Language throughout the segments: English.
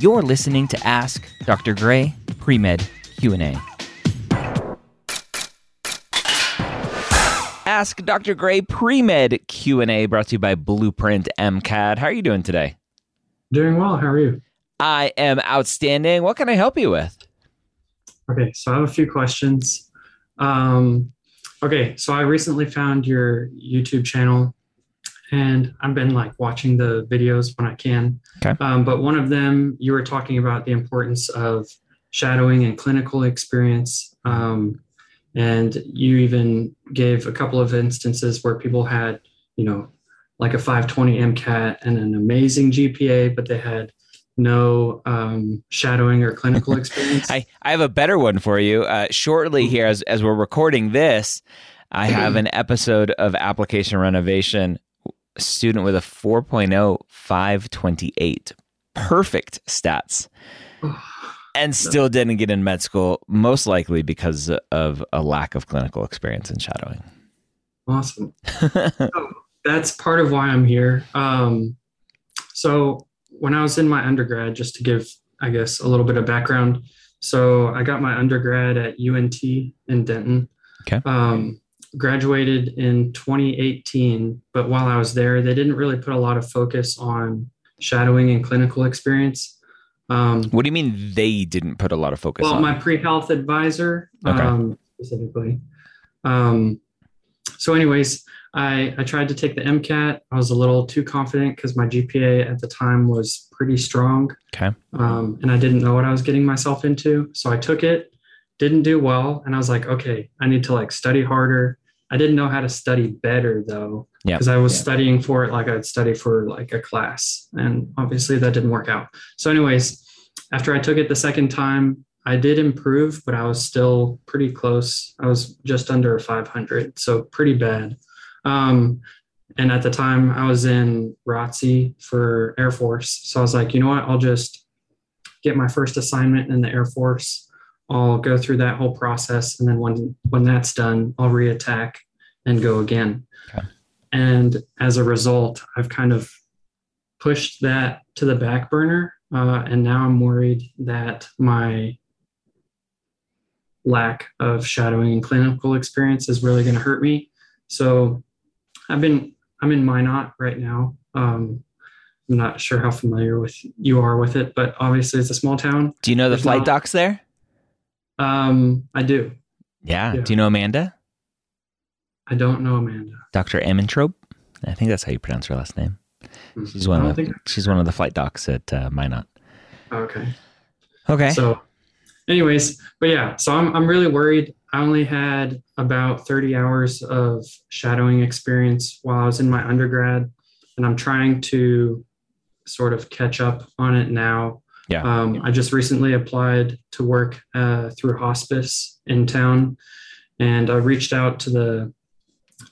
You're listening to Ask Dr. Gray Pre-Med Q&A. Ask Dr. Gray Pre-Med Q&A brought to you by Blueprint MCAT. How are you doing today? Doing well. How are you? I am outstanding. What can I help you with? Okay, so I have a few questions. Um, okay, so I recently found your YouTube channel and I've been like watching the videos when I can. Okay. Um, but one of them, you were talking about the importance of shadowing and clinical experience. Um, and you even gave a couple of instances where people had, you know, like a 520 MCAT and an amazing GPA, but they had no um, shadowing or clinical experience. I, I have a better one for you. Uh, shortly here, as, as we're recording this, I have an episode of Application Renovation a student with a 4.0 528 perfect stats and still didn't get in med school most likely because of a lack of clinical experience in shadowing Awesome. so that's part of why I'm here. Um, so when I was in my undergrad, just to give, I guess, a little bit of background. So I got my undergrad at UNT in Denton. Okay. Um, graduated in 2018, but while I was there, they didn't really put a lot of focus on shadowing and clinical experience. Um, what do you mean they didn't put a lot of focus well, on my pre-health advisor Okay. um, specifically. Um, so, anyways, I I tried to take the MCAT. I was a little too confident because my GPA at the time was pretty strong, okay um, and I didn't know what I was getting myself into. So I took it, didn't do well, and I was like, okay, I need to like study harder. I didn't know how to study better though, Yeah. because I was Yeah. studying for it like I'd study for like a class, and obviously that didn't work out. So, anyways, after I took it the second time, I did improve, but I was still pretty close. I was just under 500, so pretty bad. Um, and at the time, I was in ROTC for Air Force, so I was like, you know what? I'll just get my first assignment in the Air Force. I'll go through that whole process, and then when when that's done, I'll reattack and go again. Okay. And as a result, I've kind of pushed that to the back burner, uh, and now I'm worried that my lack of shadowing and clinical experience is really going to hurt me. So I've been I'm in Minot right now. Um, I'm not sure how familiar with you are with it, but obviously it's a small town. do you know the There's flight not- docs there Um, I do. yeah. Yeah. do you know amanda I don't know Amanda. dr Amentrope? i think that's how you pronounce her last name she's one of the, think- she's one of the flight docs at uh, minot Okay. okay So, anyways, but yeah, so I'm I'm really worried. I only had about 30 hours of shadowing experience while I was in my undergrad, and I'm trying to sort of catch up on it now. Yeah. Um, I just recently applied to work uh, through hospice in town, and I reached out to the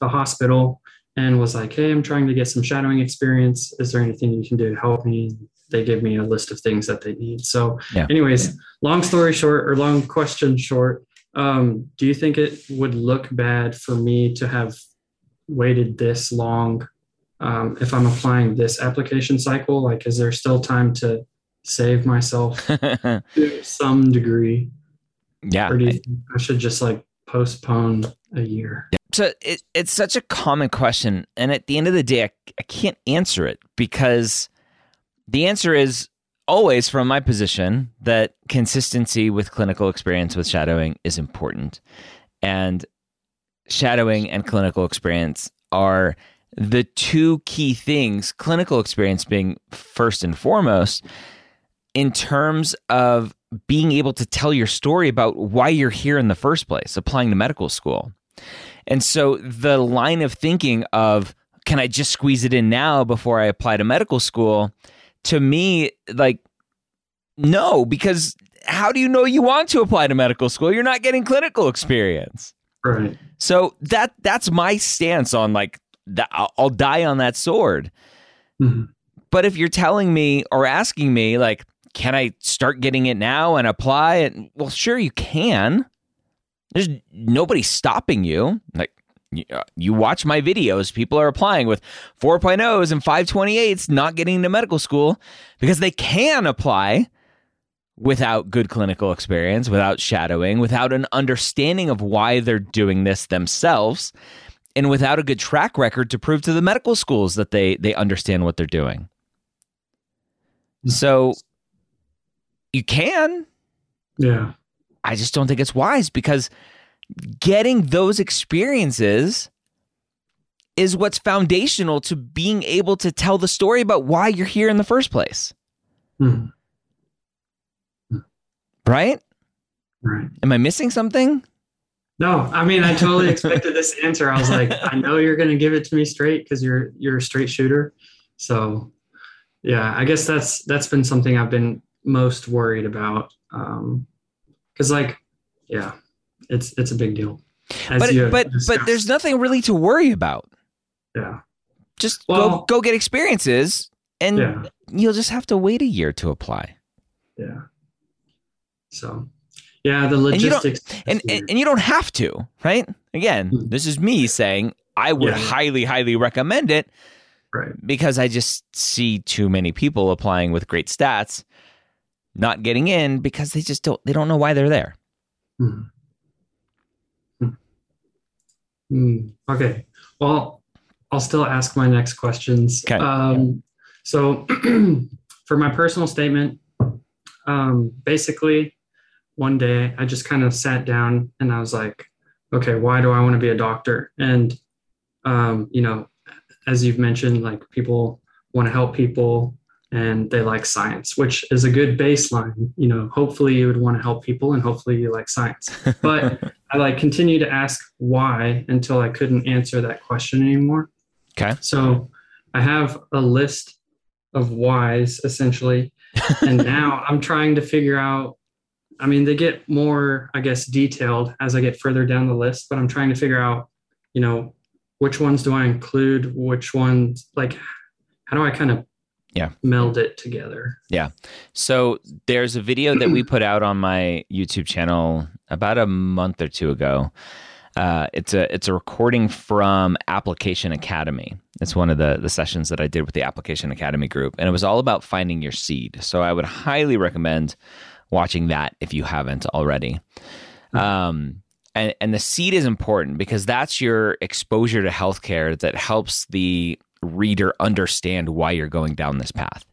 the hospital and was like, "Hey, I'm trying to get some shadowing experience. Is there anything you can do to help me?" They gave me a list of things that they need. So, Yeah. anyways, long story short, or long question short, um, do you think it would look bad for me to have waited this long um, if I'm applying this application cycle? Like, is there still time to save myself to some degree, yeah. Or do you think I should just like postpone a year? so it, it's such a common question and at the end of the day I, I can't answer it because the answer is always from my position that consistency with clinical experience with shadowing is important. And shadowing and clinical experience are the two key things clinical experience being first and foremost in terms of being able to tell your story about why you're here in the first place applying to medical school. And so the line of thinking of can I just squeeze it in now before I apply to medical school? to me like no because how do you know you want to apply to medical school? You're not getting clinical experience. Right. so that that's my stance on like I'll, I'll die on that sword. Mhm. but if you're telling me or asking me like can I start getting it now and apply it? Well sure you can. There's nobody stopping you. Like you, uh, you watch my videos people are applying with 4.0s and 528s not getting into medical school because they can apply without good clinical experience, without shadowing, without an understanding of why they're doing this themselves, and without a good track record to prove to the medical schools that they they understand what they're doing. So you can. Yeah. I just don't think it's wise because getting those experiences is what's foundational to being able to tell the story about why you're here in the first place. Mhm. Right? Right. Am I missing something? No, I mean, I totally expected this answer. I was like, I know you're going to give it to me straight because you're you're a straight shooter. So, yeah, I guess that's that's been something I've been most worried about. Um, because like, yeah, it's it's a big deal. But but but there's nothing really to worry about. yeah, Just go Well- go get experiences and yeah, you'll just have to wait a year to apply. yeah. So, yeah, the you don't- logistics And and, and you don't have to, right? Again, Hmm. this is me saying I would Yeah. highly highly recommend it right. because I just see too many people applying with great stats not getting in because they just don't they don't know why they're there. Hmm. Hmm. Okay. Well, I'll still ask my next questions. Okay. Um, so, for my personal statement, um, basically, one day I just kind of sat down and I was like, okay, why do I want to be a doctor? And, um, you know, as you've mentioned, like people want to help people and they like science, which is a good baseline. You know, hopefully you would want to help people and hopefully you like science. But I like continue to ask why until I couldn't answer that question anymore. Okay. So I have a list of whys essentially. and now I'm trying to figure out. I mean, they get more, I guess, detailed as I get further down the list, but I'm trying to figure out, you know, which ones do I include? Which ones, like, how do I kind of Yeah. meld it together? Yeah. So there's a video that we put out on my YouTube channel about a month or two ago. Uh, it's a it's a recording from Application Academy. It's one of the the sessions that I did with the Application Academy group, and it was all about finding your seed. So I would highly recommend watching that if you haven't already. Um, and and the seed is important because that's your exposure to healthcare that helps the reader understand why you're going down this path.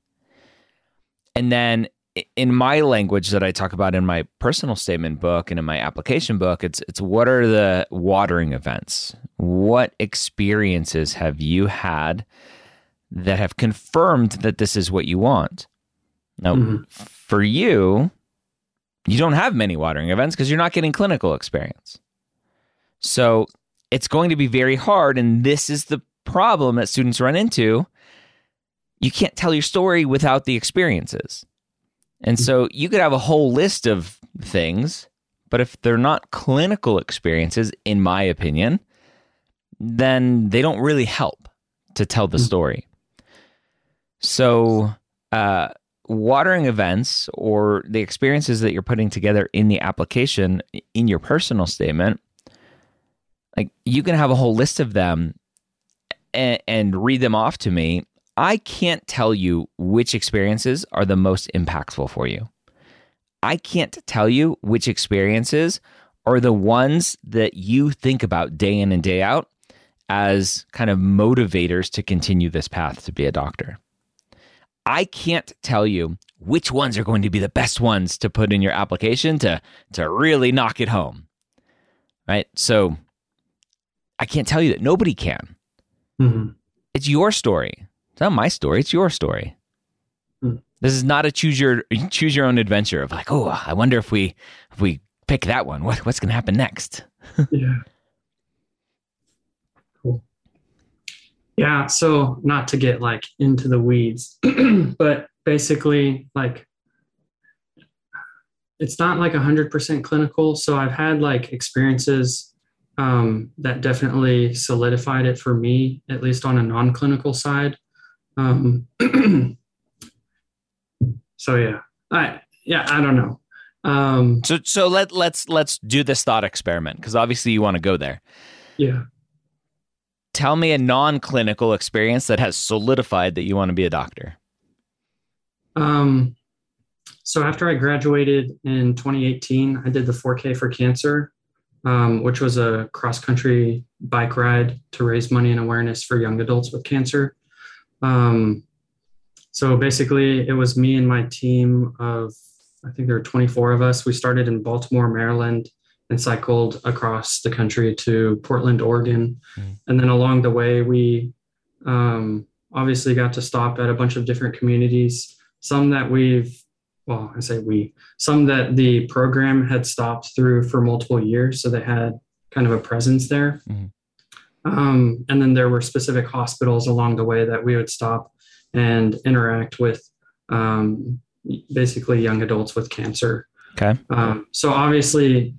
And then in my language that I talk about in my personal statement book and in my application book, it's it's what are the watering events? What experiences have you had that have confirmed that this is what you want? Now, Mhm. for you, you don't have many watering events because you're not getting clinical experience. So it's going to be very hard. And this is the problem that students run into. You can't tell your story without the experiences. And so you could have a whole list of things, but if they're not clinical experiences, in my opinion, then they don't really help to tell the Mm. story. So, uh, watering events or the experiences that you're putting together in the application in your personal statement, like you can have a whole list of them and, and read them off to me. I can't tell you which experiences are the most impactful for you. I can't tell you which experiences are the ones that you think about day in and day out as kind of motivators to continue this path to be a doctor. I can't tell you which ones are going to be the best ones to put in your application to to really knock it home. Right? So I can't tell you that nobody can. Mhm. It's your story. It's not my story, it's your story. Hmm. This is not a choose your choose your own adventure of like, oh, I wonder if we if we pick that one, what what's gonna happen next? Yeah. Cool. Yeah. So, not to get like into the weeds, but basically, like, it's not like 100% clinical. So, I've had like experiences um, that definitely solidified it for me, at least on a non clinical side. Um, so, yeah. I, yeah, I don't know. Um, So so let let's let's do this thought experiment because obviously you want to go there. yeah. Tell me a non-clinical experience that has solidified that you want to be a doctor. Um, So after I graduated in 2018, I did the 4K for Cancer, um, which was a cross country bike ride to raise money and awareness for young adults with cancer. Um, so basically, it was me and my team of, I think there were 24 of us. We started in Baltimore, Maryland, and cycled across the country to Portland, Oregon. Mm. And then along the way, we um, obviously got to stop at a bunch of different communities, some that we've well, I say we, some that the program had stopped through for multiple years. So they had kind of a presence there. Mm-hmm. Um, and then there were specific hospitals along the way that we would stop and interact with um, basically young adults with cancer. Okay. Um, so obviously,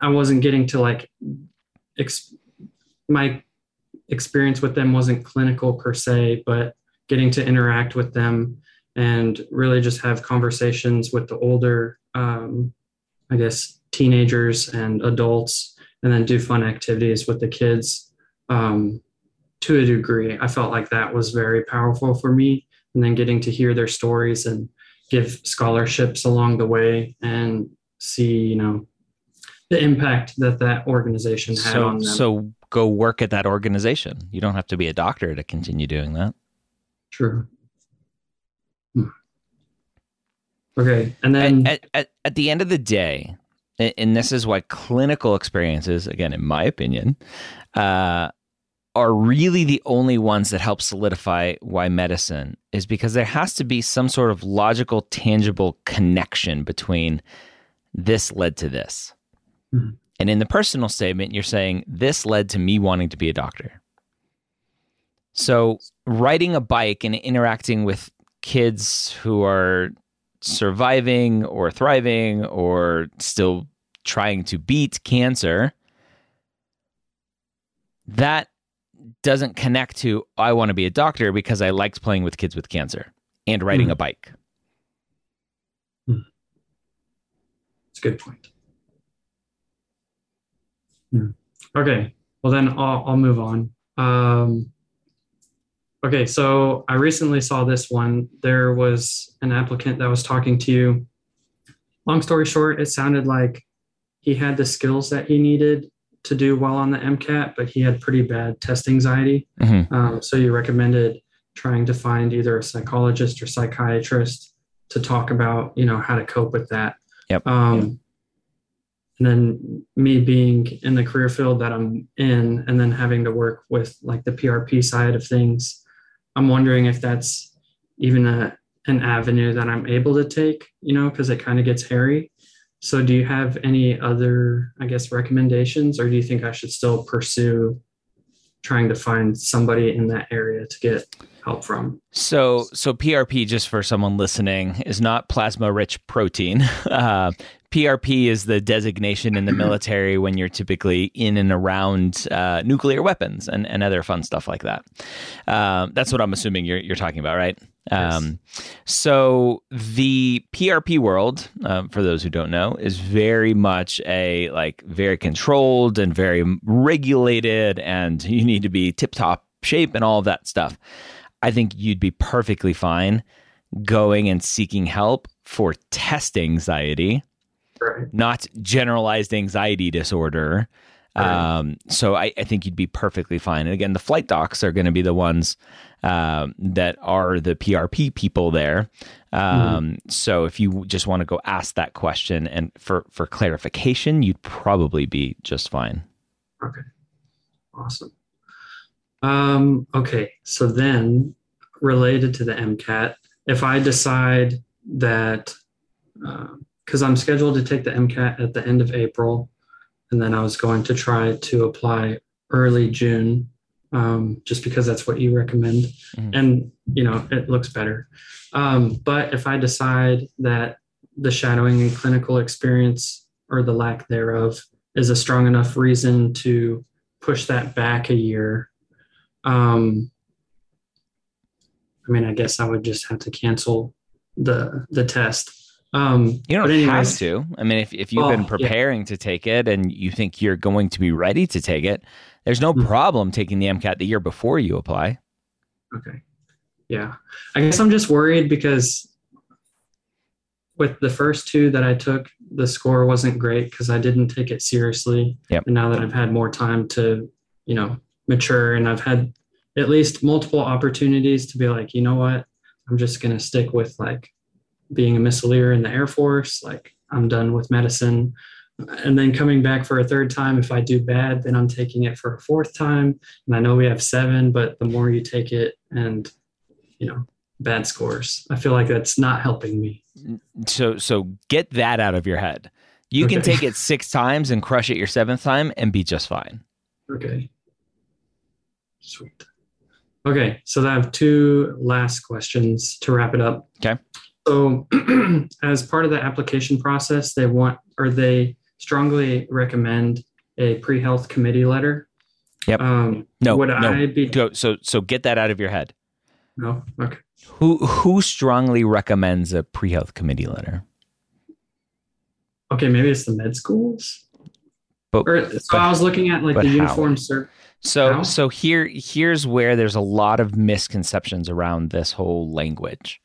I wasn't getting to like, ex- my experience with them wasn't clinical per se, but getting to interact with them and really just have conversations with the older, um, I guess, teenagers and adults, and then do fun activities with the kids. Um, to a degree, I felt like that was very powerful for me. And then getting to hear their stories and give scholarships along the way and see, you know, the impact that that organization had so, on them. So go work at that organization. You don't have to be a doctor to continue doing that. True. Okay. And then at, at, at, the end of the day, and this is why clinical experiences, again, in my opinion, uh, are really the only ones that help solidify why medicine is because there has to be some sort of logical, tangible connection between this led to this. Mm-hmm. And in the personal statement, you're saying this led to me wanting to be a doctor. So, riding a bike and interacting with kids who are surviving or thriving or still trying to beat cancer, that doesn't connect to I want to be a doctor because I liked playing with kids with cancer and riding mm. a bike. Mm. That's a good point. Mm. Okay, well then I'll, I'll move on. Um, Okay, so I recently saw this one. There was an applicant that was talking to you. Long story short, it sounded like he had the skills that he needed to do well on the MCAT, but he had pretty bad test anxiety. Mm-hmm. Um, so you recommended trying to find either a psychologist or psychiatrist to talk about, you know, how to cope with that. Yep. Um, yep. And then me being in the career field that I'm in, and then having to work with like the PRP side of things, I'm wondering if that's even a an avenue that I'm able to take, you know, because it kind of gets hairy. So, do you have any other, I guess, recommendations, or do you think I should still pursue trying to find somebody in that area to get help from? So, so PRP, just for someone listening, is not plasma-rich protein. Uh, PRP is the designation in the military when you're typically in and around uh, nuclear weapons and, and other fun stuff like that. Um, that's what I'm assuming you're, you're talking about, right? Yes. Um, so the PRP world, um, for those who don't know, is very much a like very controlled and very regulated, and you need to be tip top shape and all of that stuff. I think you'd be perfectly fine going and seeking help for test anxiety right. not generalized anxiety disorder. Right. Um, so I, I, think you'd be perfectly fine. And again, the flight docs are going to be the ones um, that are the PRP people there. Um, mm. So if you just want to go ask that question and for for clarification, you'd probably be just fine. Okay, awesome. Um, okay, so then related to the MCAT, if I decide that um, because I'm scheduled to take the MCAT at the end of April, and then I was going to try to apply early June, um, just because that's what you recommend, mm-hmm. and you know it looks better. Um, but if I decide that the shadowing and clinical experience or the lack thereof is a strong enough reason to push that back a year, um, I mean, I guess I would just have to cancel the the test um, you don't anyways, have to. I mean, if, if you've oh, been preparing yeah. to take it and you think you're going to be ready to take it, there's no mm-hmm. problem taking the MCAT the year before you apply. Okay. Yeah. I guess I'm just worried because with the first two that I took, the score wasn't great because I didn't take it seriously. Yep. And now that I've had more time to, you know, mature and I've had at least multiple opportunities to be like, you know what, I'm just going to stick with like being a missileer in the Air Force. Like I'm done with medicine. And then coming back for a third time, if I do bad, then I'm taking it for a fourth time. And I know we have seven, but the more you take it and, you know, bad scores, I feel like that's not helping me. So so get that out of your head. You can take it six times and crush it your seventh time and be just fine. Okay. Sweet. Okay, so I have two last questions to wrap it up. Okay. So, as part of the application process, they want or they strongly recommend a pre-health committee letter. Yep. Um, No, would no. I be Go so so get that out of your head. no? Okay. Who who strongly recommends a pre-health committee letter? Okay, maybe it's the med schools. But Or so I was looking at like the uniform cert. So How? so here here's where there's a lot of misconceptions around this whole language.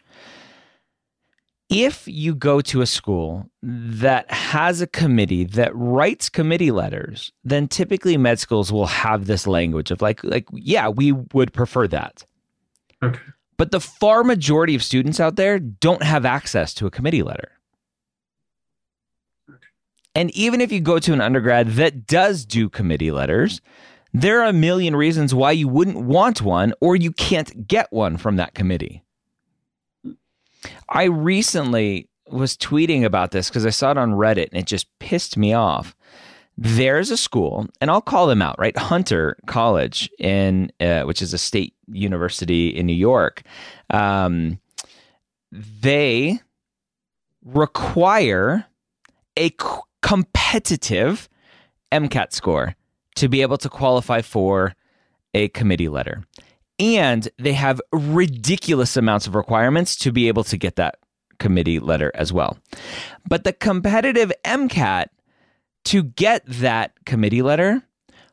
If you go to a school that has a committee that writes committee letters, then typically med schools will have this language of like like yeah, we would prefer that. Okay. But the far majority of students out there don't have access to a committee letter. And even if you go to an undergrad that does do committee letters, there are a million reasons why you wouldn't want one or you can't get one from that committee. I recently was tweeting about this because I saw it on Reddit and it just pissed me off. There's a school, and I'll call them out, right? Hunter College, in uh, which is a state university in New York. Um, they require a c- competitive MCAT score to be able to qualify for a committee letter. And they have ridiculous amounts of requirements to be able to get that committee letter as well. But the competitive MCAT to get that committee letter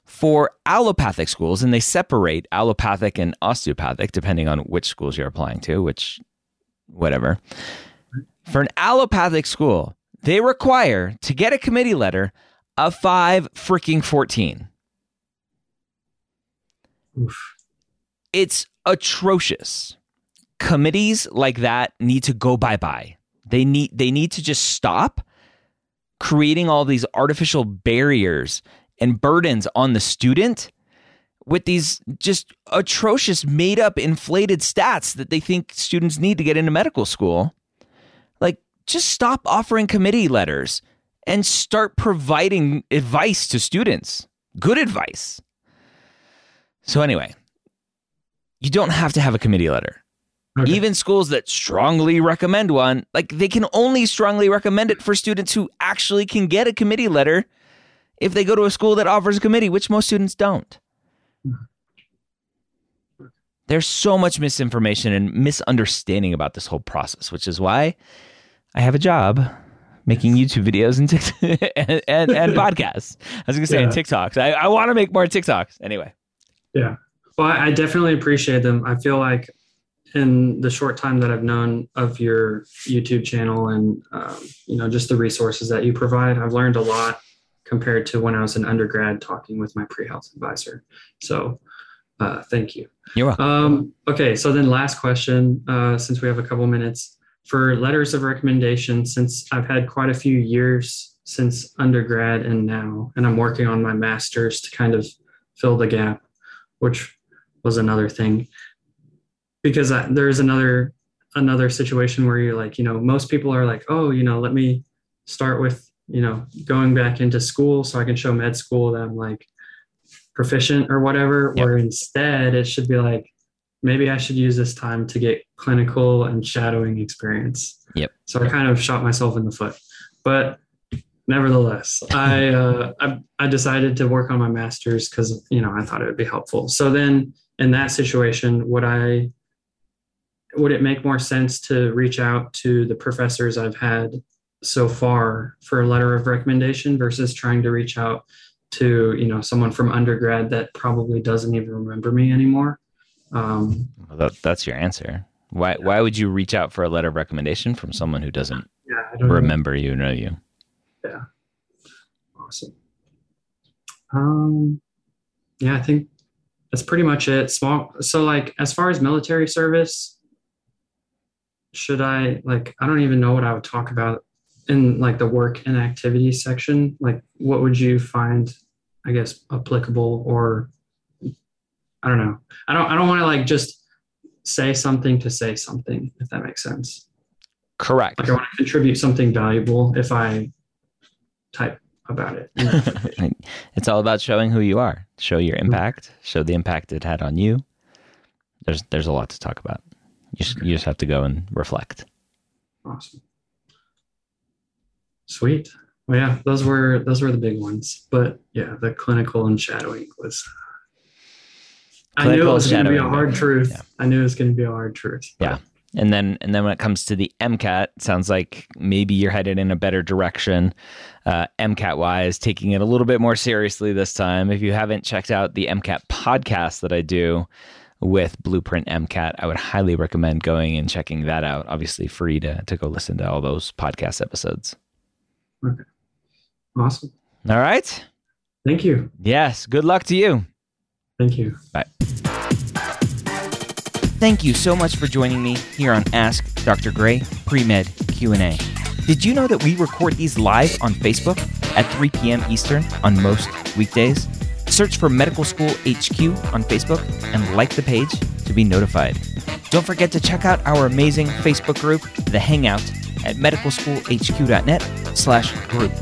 for allopathic schools, and they separate allopathic and osteopathic depending on which schools you're applying to, which, whatever. For an allopathic school, they require to get a committee letter a 5 freaking 14. Oof. It's atrocious. Committees like that need to go bye-bye. They need they need to just stop creating all these artificial barriers and burdens on the student with these just atrocious made up inflated stats that they think students need to get into medical school. Like just stop offering committee letters and start providing advice to students. Good advice. So anyway, you don't have to have a committee letter. Okay. Even schools that strongly recommend one, like they can only strongly recommend it for students who actually can get a committee letter if they go to a school that offers a committee, which most students don't. There's so much misinformation and misunderstanding about this whole process, which is why I have a job making YouTube videos and TikTok and, and, and podcasts. I was gonna say and TikToks. I, I want to make more TikToks. Anyway. Yeah. Well, I definitely appreciate them. I feel like in the short time that I've known of your YouTube channel and um, you know just the resources that you provide, I've learned a lot compared to when I was an undergrad talking with my pre-health advisor. So, uh, thank you. You're welcome. Um, okay, so then last question, uh, since we have a couple minutes for letters of recommendation, since I've had quite a few years since undergrad and now, and I'm working on my master's to kind of fill the gap, which was another thing, because I, there's another another situation where you're like, you know, most people are like, oh, you know, let me start with, you know, going back into school so I can show med school that I'm like proficient or whatever. Yep. Or instead, it should be like, maybe I should use this time to get clinical and shadowing experience. Yep. So I kind of shot myself in the foot, but nevertheless, I, uh, I I decided to work on my master's because you know I thought it would be helpful. So then, in that situation, would I would it make more sense to reach out to the professors I've had so far for a letter of recommendation versus trying to reach out to you know someone from undergrad that probably doesn't even remember me anymore? Um, Well, that, that's your answer. Why why would you reach out for a letter of recommendation from someone who doesn't? yeah, don't know. remember you, know you. Yeah. Awesome. Um, yeah, I think that's pretty much it. Small. So, like, as far as military service, should I like? I don't even know what I would talk about in like the work and activities section. Like, what would you find? I guess applicable, or I don't know. I don't. I don't want to like just say something to say something. If that makes sense. Correct. Like, I want to contribute something valuable if I type about it. it's all about showing who you are. Show your mm-hmm. impact. Show the impact it had on you. There's there's a lot to talk about. You just, you just have to go and reflect. Awesome. Sweet. Well, yeah, those were those were the big ones. But yeah, the clinical and shadowing was. Clinical I knew it was going to be a hard truth. Yeah. I knew it was going to be a hard truth. Yeah. And then and then when it comes to the MCAT, sounds like maybe you're headed in a better direction. Uh, MCAT wise, taking it a little bit more seriously this time. If you haven't checked out the MCAT podcast that I do with Blueprint MCAT, I would highly recommend going and checking that out. Obviously, free to to go listen to all those podcast episodes. Okay. Awesome. All right. Thank you. Yes. Good luck to you. Thank you. Bye. Thank you so much for joining me here on Ask Dr. Gray Pre-Med Q&A. Did you know that we record these live on Facebook at 3 p.m. Eastern on most weekdays? Search for Medical School HQ on Facebook and like the page to be notified. Don't forget to check out our amazing Facebook group, The Hangout, at medicalschoolhq.net slash group.